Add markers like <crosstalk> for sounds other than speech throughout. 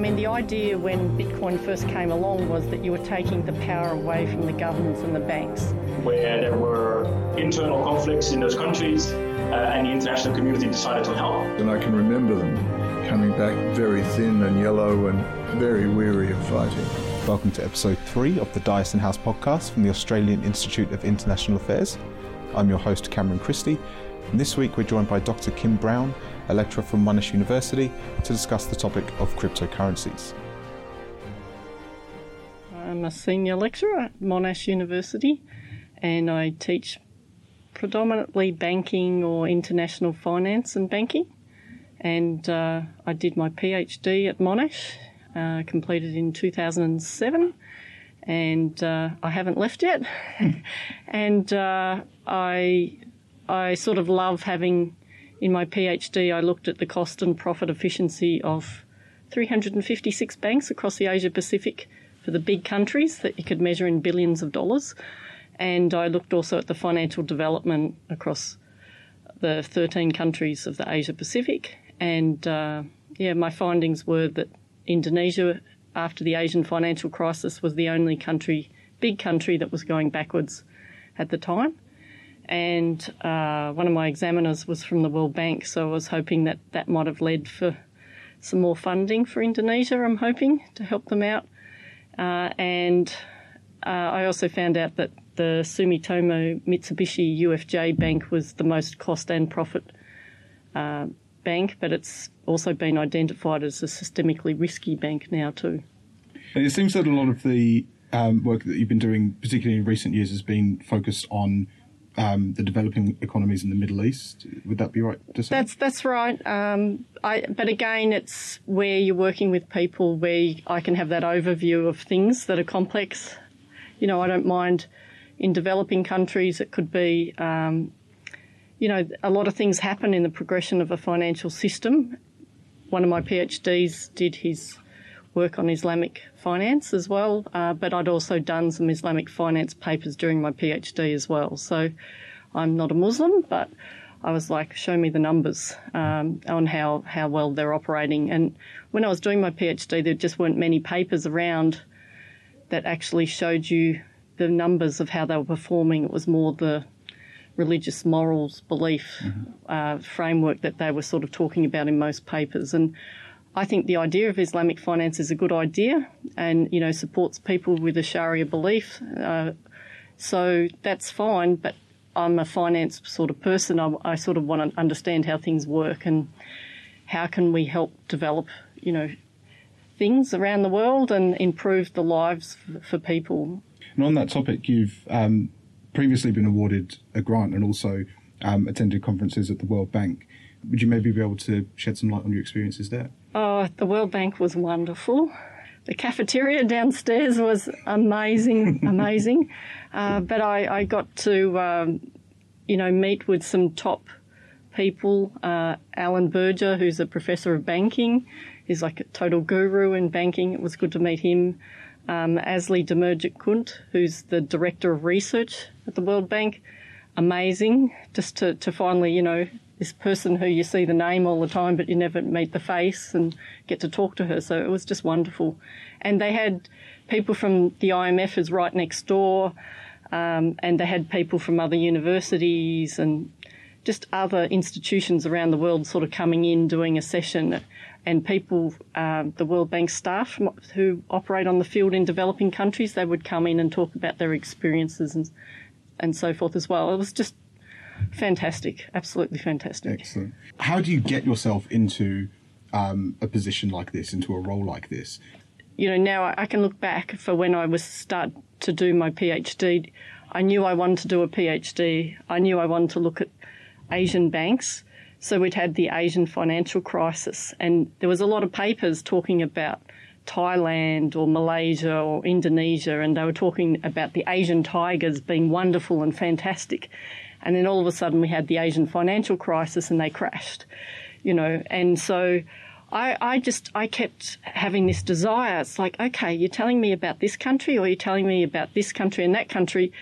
I mean, the idea when Bitcoin first came along was that you were taking the power away from the governments and the banks. Where there were internal conflicts in those countries, uh, and the international community decided to help. And I can remember them coming back very thin and yellow and very weary of fighting. Welcome to episode three of the Dyason House podcast from the Australian Institute of International Affairs. I'm your host, Cameron Christie, and this week we're joined by Dr. Kim Brown, a lecturer from Monash University, to discuss the topic of cryptocurrencies. I'm a senior lecturer at Monash University and I teach predominantly banking or international finance and banking. And uh, I did my PhD at Monash, uh, completed in 2007, and uh, I haven't left yet. <laughs> and uh, I, I sort of love having in my PhD, I looked at the cost and profit efficiency of 356 banks across the Asia Pacific for the big countries that you could measure in billions of dollars. And I looked also at the financial development across the 13 countries of the Asia Pacific. And uh, yeah, my findings were that Indonesia, after the Asian financial crisis, was the only country, big country, that was going backwards at the time and uh, one of my examiners was from the World Bank, so I was hoping that that might have led for some more funding for Indonesia. I'm hoping to help them out, uh, and uh, I also found out that the Sumitomo Mitsubishi UFJ Bank was the most cost and profit uh, bank, but it's also been identified as a systemically risky bank now too. And it seems that a lot of the um, work that you've been doing, particularly in recent years, has been focused on um, the developing economies in the Middle East. Would that be right to say? That's that's right. Um, I, but again, it's where you're working with people where I can have that overview of things that are complex. You know, I don't mind in developing countries. It could be, um, you know, a lot of things happen in the progression of a financial system. One of my PhDs did his work on Islamic finance as well, uh, but I'd also done some Islamic finance papers during my PhD as well. So I'm not a Muslim, but I was like, show me the numbers um, on how, how well they're operating. And when I was doing my PhD, there just weren't many papers around that actually showed you the numbers of how they were performing. It was more the religious morals belief mm-hmm. uh, framework that they were sort of talking about in most papers. And I think the idea of Islamic finance is a good idea and, you know, supports people with a Sharia belief. Uh, so that's fine, but I'm a finance sort of person. I, I, sort of want to understand how things work and how can we help develop, you know, things around the world and improve the lives for, for people. And on that topic, you've um, previously been awarded a grant and also um, attended conferences at the World Bank. Would you maybe be able to shed some light on your experiences there? Oh, the World Bank was wonderful. The cafeteria downstairs was amazing, <laughs> amazing. Uh, but I, I, got to, um, you know, meet with some top people. Uh, Allen Berger, who's a professor of banking, is like a total guru in banking. It was good to meet him. Um, Asli Demirgüç who's the director of research at the World Bank. Amazing, just to, to finally, you know, this person who you see the name all the time, but you never meet the face and get to talk to her. So it was just wonderful. And they had people from the IMF is right next door, um, and they had people from other universities and just other institutions around the world sort of coming in doing a session. And people, um, the World Bank staff who operate on the field in developing countries, they would come in and talk about their experiences and and so forth as well. It was just fantastic, absolutely fantastic. Excellent. How do you get yourself into um, a position like this, into a role like this? You know, now I can look back for when I was start to do my PhD. I knew I wanted to do a PhD. I knew I wanted to look at Asian banks. So we'd had the Asian financial crisis, and there was a lot of papers talking about Thailand or Malaysia or Indonesia, and they were talking about the Asian tigers being wonderful and fantastic. And then all of a sudden we had the Asian financial crisis and they crashed, you know, and so I, I just, I kept having this desire. It's like, okay, you're telling me about this country or you're telling me about this country and that country,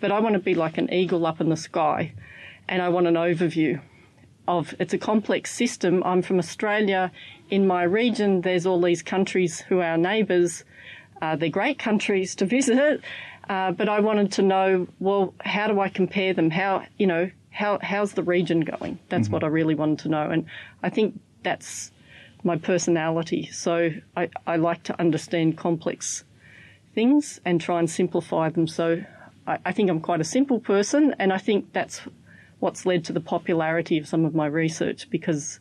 but I want to be like an eagle up in the sky and I want an overview. of it's a complex system. I'm from Australia. In my region, there's all these countries who are our neighbours. Uh, they're great countries to visit, uh, but I wanted to know, well, how do I compare them? How you know how how's the region going? That's mm-hmm. what I really wanted to know, and I think that's my personality. So I, I like to understand complex things and try and simplify them. So I, I think I'm quite a simple person, and I think that's what's led to the popularity of some of my research because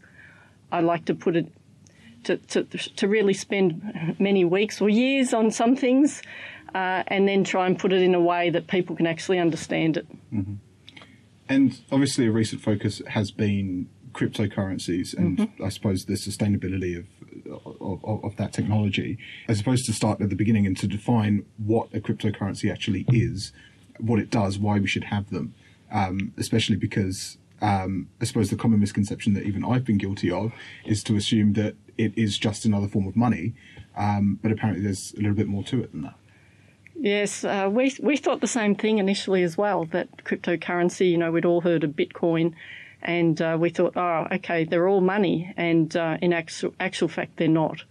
I like to put it to, to, to really spend many weeks or years on some things uh, and then try and put it in a way that people can actually understand it. Mm-hmm. And obviously, a recent focus has been cryptocurrencies and mm-hmm. I suppose the sustainability of, of, of that technology. As opposed to start at the beginning and to define what a cryptocurrency actually is, what it does, why we should have them, um, especially because um, I suppose the common misconception that even I've been guilty of is to assume that it is just another form of money, um, but apparently there's a little bit more to it than that. Yes, uh, we we thought the same thing initially as well. That cryptocurrency, you know, we'd all heard of Bitcoin, and uh, we thought, oh, okay, they're all money, and uh, in actual actual fact, they're not.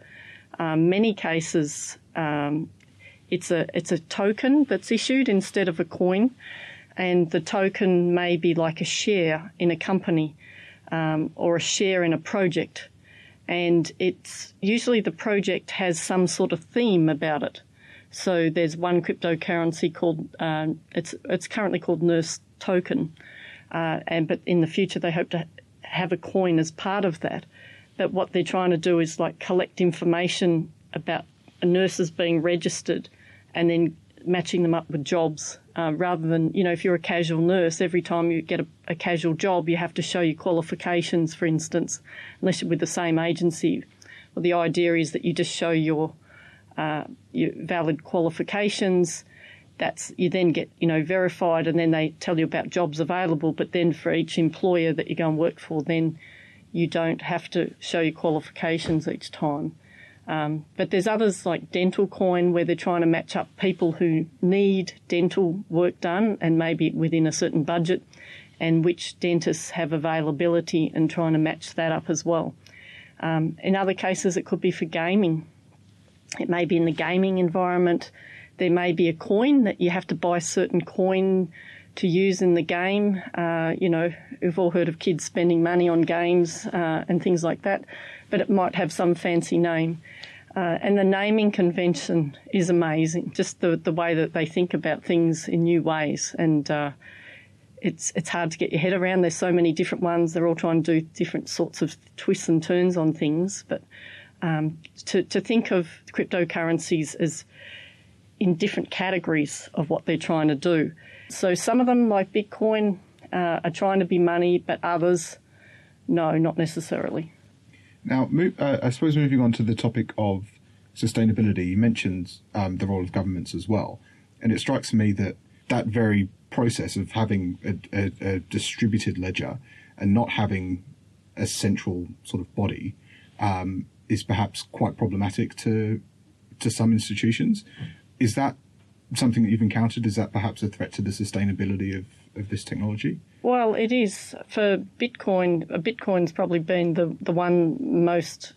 Um, many cases, um, it's a it's a token that's issued instead of a coin, and the token may be like a share in a company um, or a share in a project, and it's usually the project has some sort of theme about it. So there's one cryptocurrency called um, it's it's currently called Nurse Token, uh, and but in the future they hope to have a coin as part of that. But what they're trying to do is like collect information about nurses being registered, and then matching them up with jobs uh, rather than, you know, if you're a casual nurse, every time you get a, a, casual job, you have to show your qualifications, for instance, unless you're with the same agency. Well, the idea is that you just show your, uh, valid qualifications. That's you then get you know verified, and then they tell you about jobs available. But then for each employer that you go and work for, then you don't have to show your qualifications each time. Um, but there's others like Dentacoin where they're trying to match up people who need dental work done and maybe within a certain budget and which dentists have availability and trying to match that up as well. Um, in other cases, it could be for gaming. It may be in the gaming environment. There may be a coin that you have to buy certain coin to use in the game. Uh, you know, we've all heard of kids spending money on games uh, and things like that, but it might have some fancy name. Uh, and the naming convention is amazing, just the, the way that they think about things in new ways. And uh, it's, it's hard to get your head around. There's so many different ones. They're all trying to do different sorts of twists and turns on things. But um, to, to think of cryptocurrencies as in different categories of what they're trying to do. So some of them, like Bitcoin, uh, are trying to be money, but others, no, not necessarily. Now, move, uh, I suppose moving on to the topic of sustainability, you mentioned um, the role of governments as well, and it strikes me that that very process of having a, a, a distributed ledger and not having a central sort of body um, is perhaps quite problematic to to some institutions. Is that something that you've encountered? Is that perhaps a threat to the sustainability of, of this technology? Well, it is for Bitcoin. Bitcoin's probably been the the one most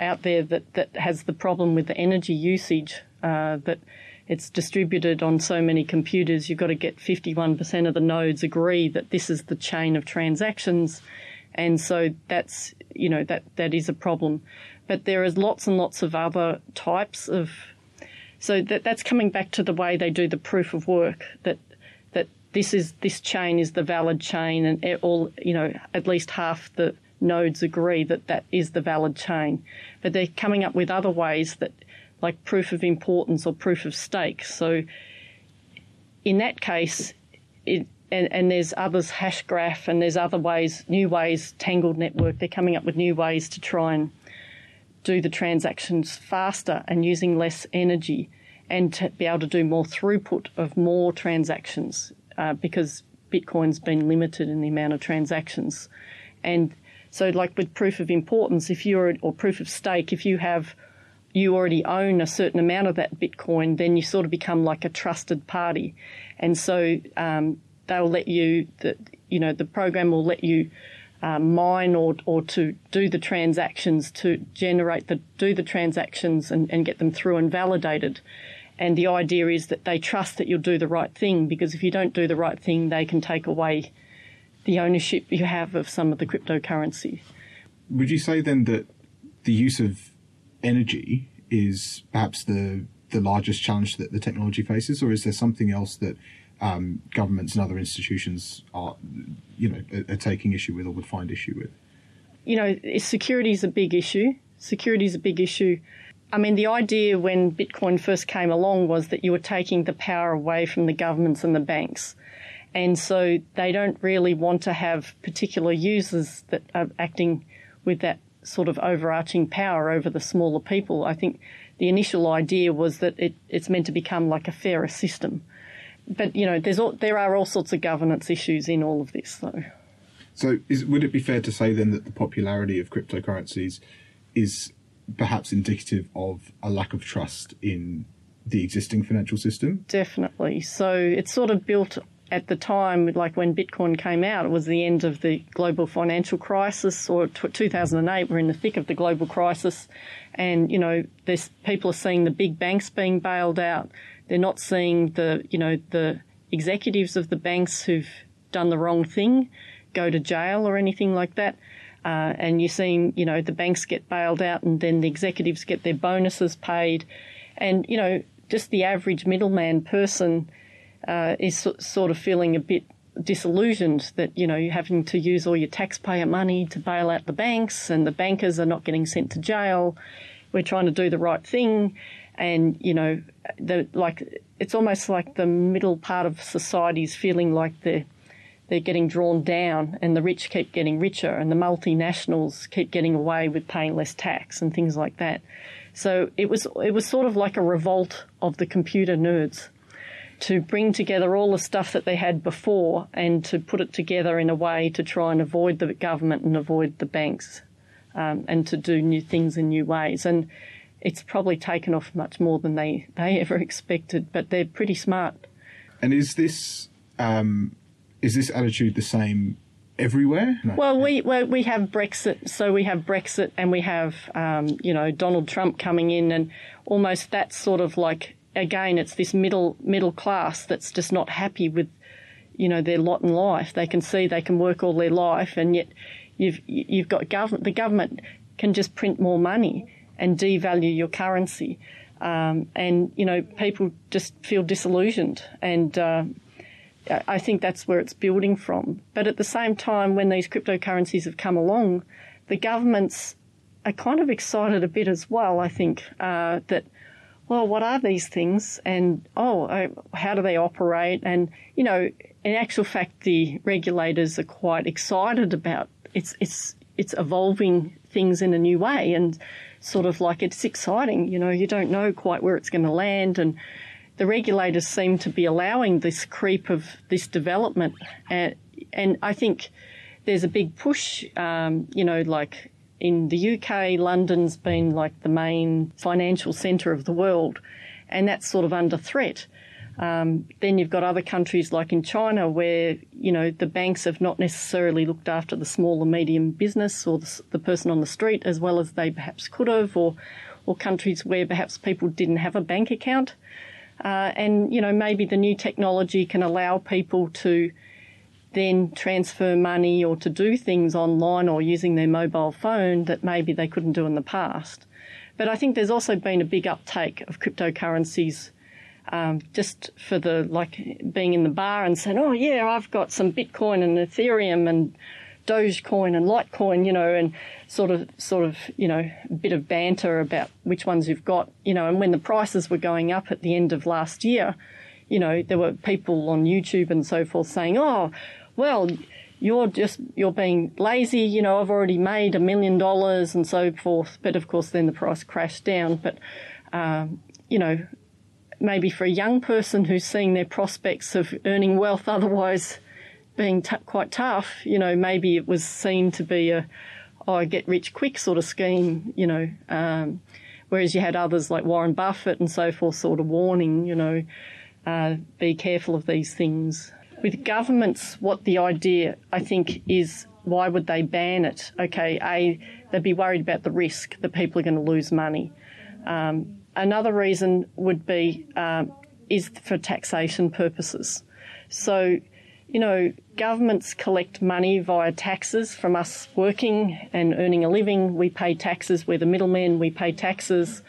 out there that, that has the problem with the energy usage. Uh, that it's distributed on so many computers. You've got to get 51% of the nodes agree that this is the chain of transactions, and so that's you know that that is a problem. But there is lots and lots of other types of so that that's coming back to the way they do the proof of work that that this is this chain is the valid chain, and all you know at least half the nodes agree that that is the valid chain. But they're coming up with other ways that, like proof of importance or proof of stake. So in that case, it, and, and there's others, Hashgraph, and there's other ways, new ways, Tangled Network. They're coming up with new ways to try and do the transactions faster and using less energy and to be able to do more throughput of more transactions uh, because Bitcoin's been limited in the amount of transactions. And so, like with proof of importance, if you're, or proof of stake, if you have, you already own a certain amount of that Bitcoin, then you sort of become like a trusted party. And so, um, they'll let you, that you know, the program will let you uh, mine or or to do the transactions to generate the do the transactions and, and get them through and validated. And the idea is that they trust that you'll do the right thing because if you don't do the right thing, they can take away the ownership you have of some of the cryptocurrency. Would you say then that the use of energy is perhaps the the largest challenge that the technology faces, or is there something else that um, governments and other institutions are, you know, are, are taking issue with or would find issue with? You know, security is a big issue. Security is a big issue. I mean, the idea when Bitcoin first came along was that you were taking the power away from the governments and the banks. And so they don't really want to have particular users that are acting with that sort of overarching power over the smaller people. I think the initial idea was that it, it's meant to become like a fairer system. But you know, there's all, there are all sorts of governance issues in all of this, though. So, is, would it be fair to say then that the popularity of cryptocurrencies is perhaps indicative of a lack of trust in the existing financial system? Definitely. So it's sort of built at the time, like when Bitcoin came out, it was the end of the global financial crisis, or t- 2008. We're in the thick of the global crisis, and you know, people are seeing the big banks being bailed out. They're not seeing the you know the executives of the banks who've done the wrong thing go to jail or anything like that. Uh, and you're seeing, you know, the banks get bailed out and then the executives get their bonuses paid. And, you know, just the average middleman person uh, is so, sort of feeling a bit disillusioned that you know you're having to use all your taxpayer money to bail out the banks and the bankers are not getting sent to jail we're trying to do the right thing and you know the like it's almost like the middle part of society is feeling like they're they're getting drawn down and the rich keep getting richer and the multinationals keep getting away with paying less tax and things like that so it was it was sort of like a revolt of the computer nerds to bring together all the stuff that they had before and to put it together in a way to try and avoid the government and avoid the banks um, and to do new things in new ways. And it's probably taken off much more than they, they <laughs> ever expected, but they're pretty smart. And is this um, is this attitude the same everywhere? No. Well, we well, we have Brexit, so we have Brexit, and we have um, you know Donald Trump coming in, and almost that's sort of like again, it's this middle middle class that's just not happy with, you know, their lot in life. They can see they can work all their life, and yet you've you've got government. The government can just print more money and devalue your currency, um, and you know people just feel disillusioned. And uh, I think that's where it's building from. But at the same time, when these cryptocurrencies have come along, the governments are kind of excited a bit as well. I think uh, that well, what are these things? And, oh, how do they operate? And, you know, in actual fact, the regulators are quite excited about it's, it's, it's evolving things in a new way and sort of like it's exciting. You know, you don't know quite where it's going to land. And the regulators seem to be allowing this creep of this development. And, and I think there's a big push, um, you know, like in the UK, London's been like the main financial centre of the world, and that's sort of under threat. Um, then you've got other countries like in China where, you know, the banks have not necessarily looked after the small and medium business or the, the person on the street as well as they perhaps could have, or, or countries where perhaps people didn't have a bank account. Uh, and, you know, maybe the new technology can allow people to then transfer money or to do things online or using their mobile phone that maybe they couldn't do in the past. But I think there's also been a big uptake of cryptocurrencies um, just for the like being in the bar and saying, oh yeah, I've got some Bitcoin and Ethereum and Dogecoin and Litecoin, you know, and sort of, sort of, you know, a bit of banter about which ones you've got, you know, and when the prices were going up at the end of last year, you know, there were people on YouTube and so forth saying, oh, well, you're just you're being lazy. You know, I've already made a million dollars and so forth. But of course, then the price crashed down. But um, you know, maybe for a young person who's seeing their prospects of earning wealth otherwise being t- quite tough, you know, maybe it was seen to be a oh, get rich quick sort of scheme. You know. Um, whereas you had others like Warren Buffett and so forth, sort of warning, you know, uh, be careful of these things with governments, what the idea I think is why would they ban it? Okay, A, they'd be worried about the risk that people are going to lose money. Um, another reason would be uh, is for taxation purposes. So, you know, governments collect money via taxes from us working and earning a living. We pay taxes. We're the middlemen. We pay taxes,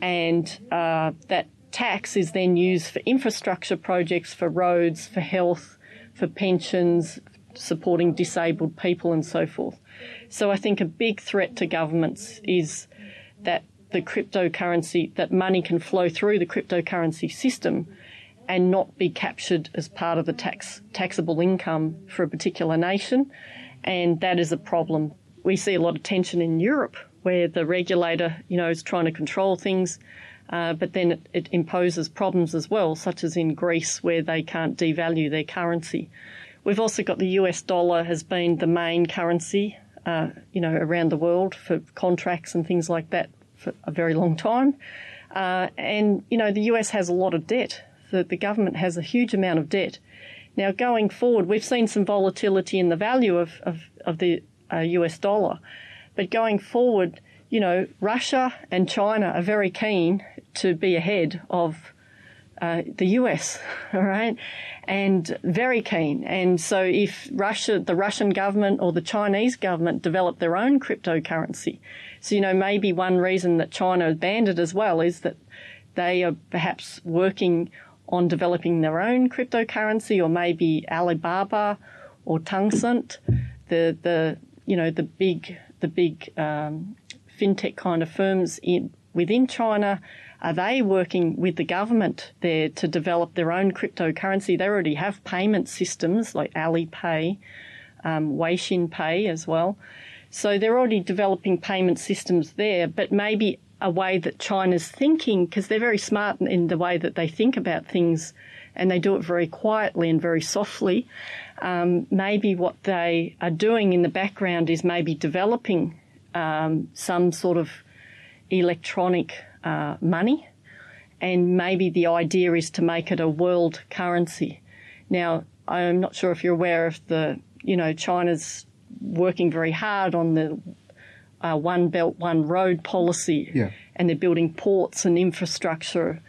and uh, that tax is then used for infrastructure projects, for roads, for health, for pensions, supporting disabled people, and so forth. So I think a big threat to governments is that the cryptocurrency, that money can flow through the cryptocurrency system and not be captured as part of the tax taxable income for a particular nation, and that is a problem. We see a lot of tension in Europe where the regulator, you know, is trying to control things, uh, but then it, it imposes problems as well, such as in Greece where they can't devalue their currency. We've also got the US dollar has been the main currency, uh, you know, around the world for contracts and things like that for a very long time. Uh, and, you know, the US has a lot of debt. The, the government has a huge amount of debt. Now, going forward, we've seen some volatility in the value of, of, of the uh, US dollar. But going forward, you know, Russia and China are very keen to be ahead of uh, the US, <laughs> all right, and very keen. And so, if Russia, the Russian government or the Chinese government develop their own cryptocurrency, so you know maybe one reason that China banned it as well is that they are perhaps working on developing their own cryptocurrency, or maybe Alibaba or Tencent, the the you know the big the big um, fintech kind of firms in, within China are they working with the government there to develop their own cryptocurrency? They already have payment systems like Alipay, um, Weixin Pay as well. So they're already developing payment systems there, but maybe a way that China's thinking, because they're very smart in the way that they think about things and they do it very quietly and very softly. Um, maybe what they are doing in the background is maybe developing um, some sort of electronic uh, money, and maybe the idea is to make it a world currency. Now, I'm not sure if you're aware of the, you know, China's working very hard on the uh, One Belt, One Road policy, yeah. and they're building ports and infrastructure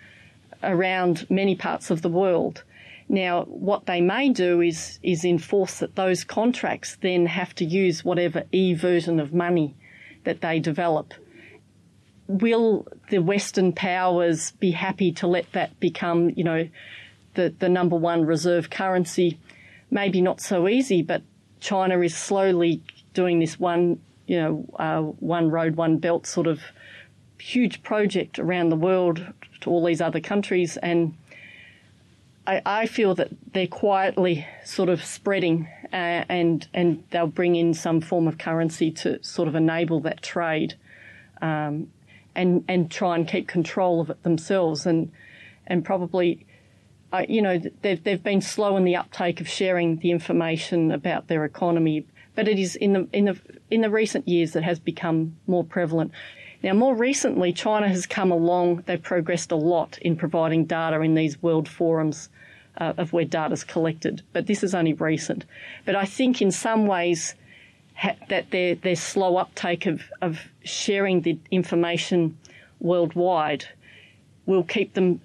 around many parts of the world. Now, what they may do is is enforce that those contracts then have to use whatever e version of money that they develop will the Western powers be happy to let that become, you know, the, the number one reserve currency? Maybe not so easy, but China is slowly doing this one, you know, uh, one road, one belt sort of huge project around the world to all these other countries. And I, I feel that they're quietly sort of spreading uh, and, and they'll bring in some form of currency to sort of enable that trade. Um, and and try and keep control of it themselves. And and probably uh, you know they've they've been slow in the uptake of sharing the information about their economy but it is in the in the in the recent years that has become more prevalent. Now more recently China has come along. They've progressed a lot in providing data in these world forums uh, of where data is collected but this is only recent. But I think in some ways that their their slow uptake of, of sharing the information worldwide will keep them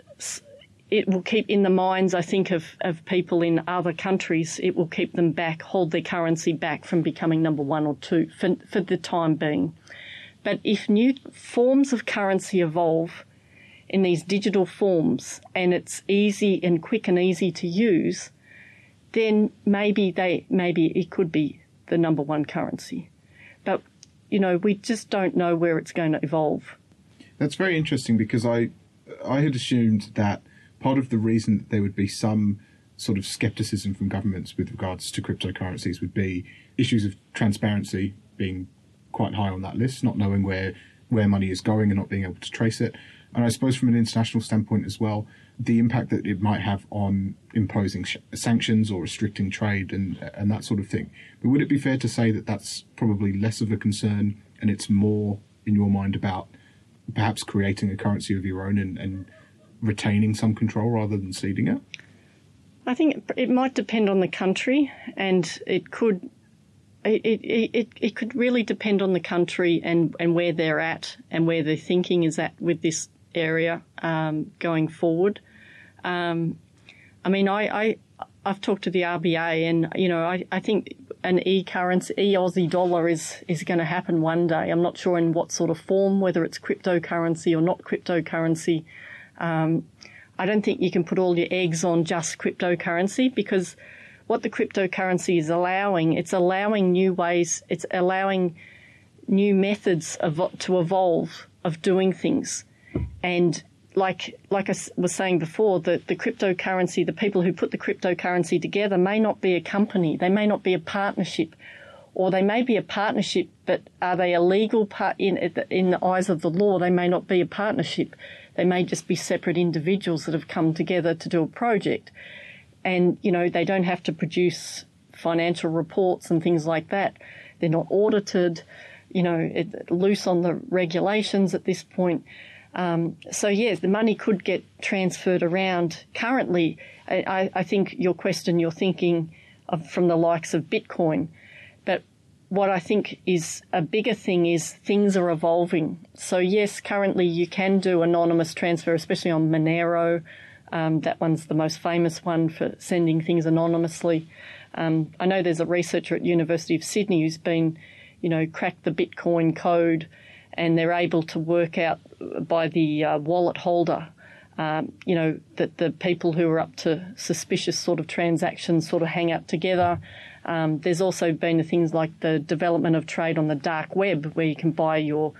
it will keep in the minds I think of, of people in other countries. It will keep them back hold their currency back from becoming number one or two for, for the time being. But if new forms of currency evolve in these digital forms and it's easy and quick and easy to use then maybe they maybe it could be the number one currency. But, you know, we just don't know where it's going to evolve. That's very interesting because I, I had assumed that part of the reason that there would be some sort of skepticism from governments with regards to cryptocurrencies would be issues of transparency being quite high on that list, not knowing where where money is going and not being able to trace it. And I suppose from an international standpoint as well, the impact that it might have on imposing sh- sanctions or restricting trade and and that sort of thing. But would it be fair to say that that's probably less of a concern and it's more in your mind about perhaps creating a currency of your own and, and retaining some control rather than ceding it? I think it, it might depend on the country, and it could it, it, it, it could really depend on the country and, and where they're at and where their thinking is at with this area um, going forward. Um, I mean, I, I, I've talked to the RBA and, you know, I, I think an e-currency, e-Aussie dollar is, is going to happen one day. I'm not sure in what sort of form, whether it's cryptocurrency or not cryptocurrency. Um, I don't think you can put all your eggs on just cryptocurrency because what the cryptocurrency is allowing, it's allowing new ways, it's allowing new methods of, to evolve of doing things. And like like I was saying before, the, the cryptocurrency, the people who put the cryptocurrency together may not be a company, they may not be a partnership, or they may be a partnership, but are they a legal part in in the eyes of the law? They may not be a partnership. They may just be separate individuals that have come together to do a project, and you know they don't have to produce financial reports and things like that. They're not audited, you know, it, loose on the regulations at this point. Um, so yes, the money could get transferred around. Currently, I, I think your question, you're thinking of from the likes of Bitcoin, but what I think is a bigger thing is things are evolving. So yes, currently you can do anonymous transfer, especially on Monero. Um, that one's the most famous one for sending things anonymously. Um, I know there's a researcher at University of Sydney who's been, you know, cracked the Bitcoin code and they're able to work out by the uh, wallet holder, um, you know, that the people who are up to suspicious sort of transactions sort of hang out together. Um, there's also been the things like the development of trade on the dark web, where you can buy your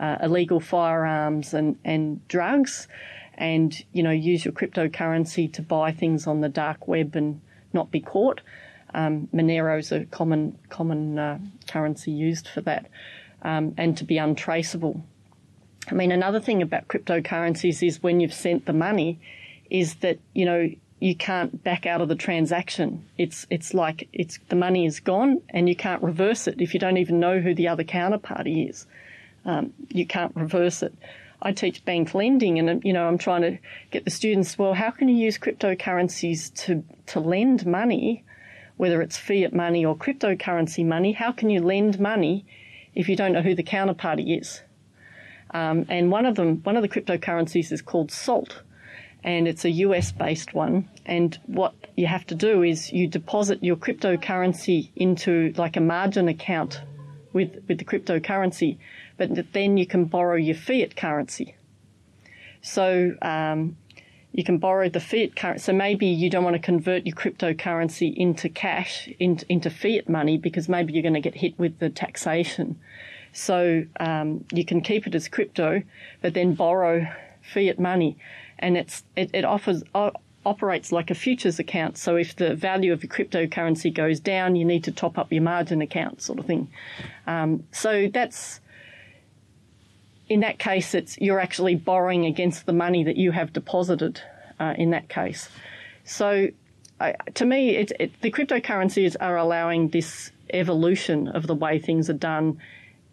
uh, illegal firearms and, and drugs, and you know use your cryptocurrency to buy things on the dark web and not be caught. Um, Monero is a common common uh, currency used for that um, and to be untraceable. I mean, another thing about cryptocurrencies is when you've sent the money, is that you know you can't back out of the transaction. It's it's like it's the money is gone and you can't reverse it if you don't even know who the other counterparty is. Um, you can't reverse it. I teach bank lending, and you know I'm trying to get the students. Well, how can you use cryptocurrencies to to lend money, whether it's fiat money or cryptocurrency money? How can you lend money if you don't know who the counterparty is. Um, and one of them, one of the cryptocurrencies is called Salt, and it's a US based one. And what you have to do is you deposit your cryptocurrency into like a margin account with, with the cryptocurrency, but then you can borrow your fiat currency. So um, you can borrow the fiat currency. So maybe you don't want to convert your cryptocurrency into cash, into, into fiat money, because maybe you're going to get hit with the taxation. So um, you can keep it as crypto, but then borrow fiat money, and it's it, it offers operates like a futures account. So if the value of your cryptocurrency goes down, you need to top up your margin account, sort of thing. Um, so that's in that case, it's you're actually borrowing against the money that you have deposited. Uh, in that case, so to me, it, it, the cryptocurrencies are allowing this evolution of the way things are done,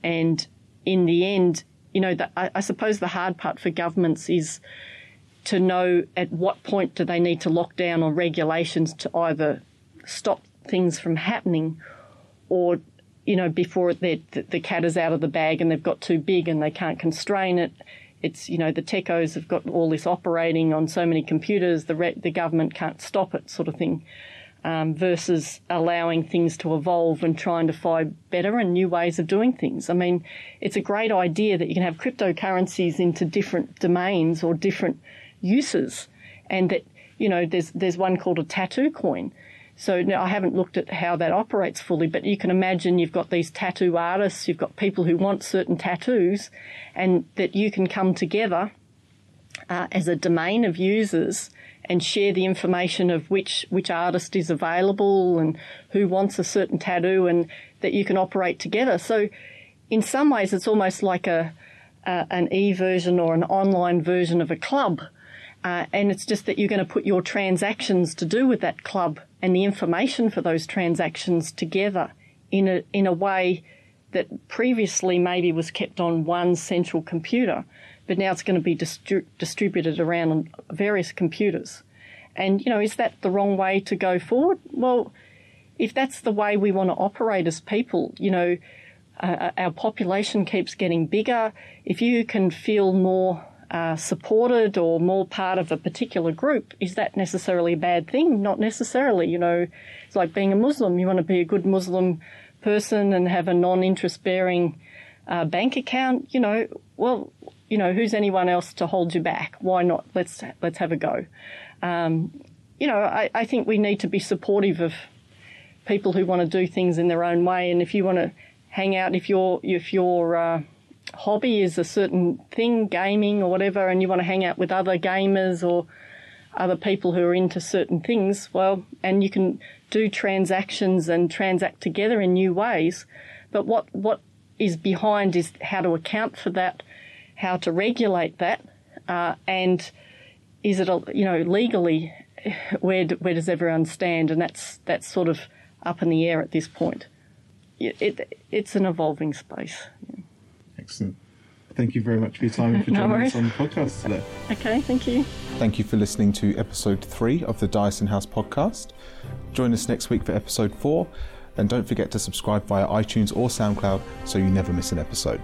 and in the end, you know, the, I, I suppose the hard part for governments is to know at what point do they need to lock down on regulations to either stop things from happening or you know, before the, the cat is out of the bag and they've got too big and they can't constrain it. It's, you know, the techos have got all this operating on so many computers, the, re- the government can't stop it, sort of thing, um, versus allowing things to evolve and trying to find better and new ways of doing things. I mean, it's a great idea that you can have cryptocurrencies into different domains or different uses, and that, you know, there's, there's one called a tattoo coin so now I haven't looked at how that operates fully, but you can imagine you've got these tattoo artists, you've got people who want certain tattoos, and that you can come together uh, as a domain of users and share the information of which which artist is available and who wants a certain tattoo, and that you can operate together. So, in some ways, it's almost like a, a an e version or an online version of a club. Uh, and it's just that you're going to put your transactions to do with that club and the information for those transactions together in a, in a way that previously maybe was kept on one central computer, but now it's going to be distri- distributed around various computers. And, you know, is that the wrong way to go forward? Well, if that's the way we want to operate as people, you know, uh, our population keeps getting bigger. If you can feel more uh, supported or more part of a particular group, is that necessarily a bad thing? Not necessarily. You know, it's like being a Muslim. You want to be a good Muslim person and have a non-interest bearing uh, bank account. You know, well, you know, who's anyone else to hold you back? Why not? Let's let's have a go. Um, you know, I, I think we need to be supportive of people who want to do things in their own way, and if you want to hang out, if you're if your uh, hobby is a certain thing, gaming or whatever, and you want to hang out with other gamers or other people who are into certain things, well, and you can do transactions and transact together in new ways. But what what is behind is how to account for that how to regulate that, uh, and is it you know legally <laughs> where do, where does everyone stand? And that's that's sort of up in the air at this point. It, it it's an evolving space. Excellent. Thank you very much for your time and for <laughs> joining no us on the podcast today. Okay, thank you. Thank you for listening to episode three of the Dyason House podcast. Join us next week for episode four, and don't forget to subscribe via iTunes or SoundCloud so you never miss an episode.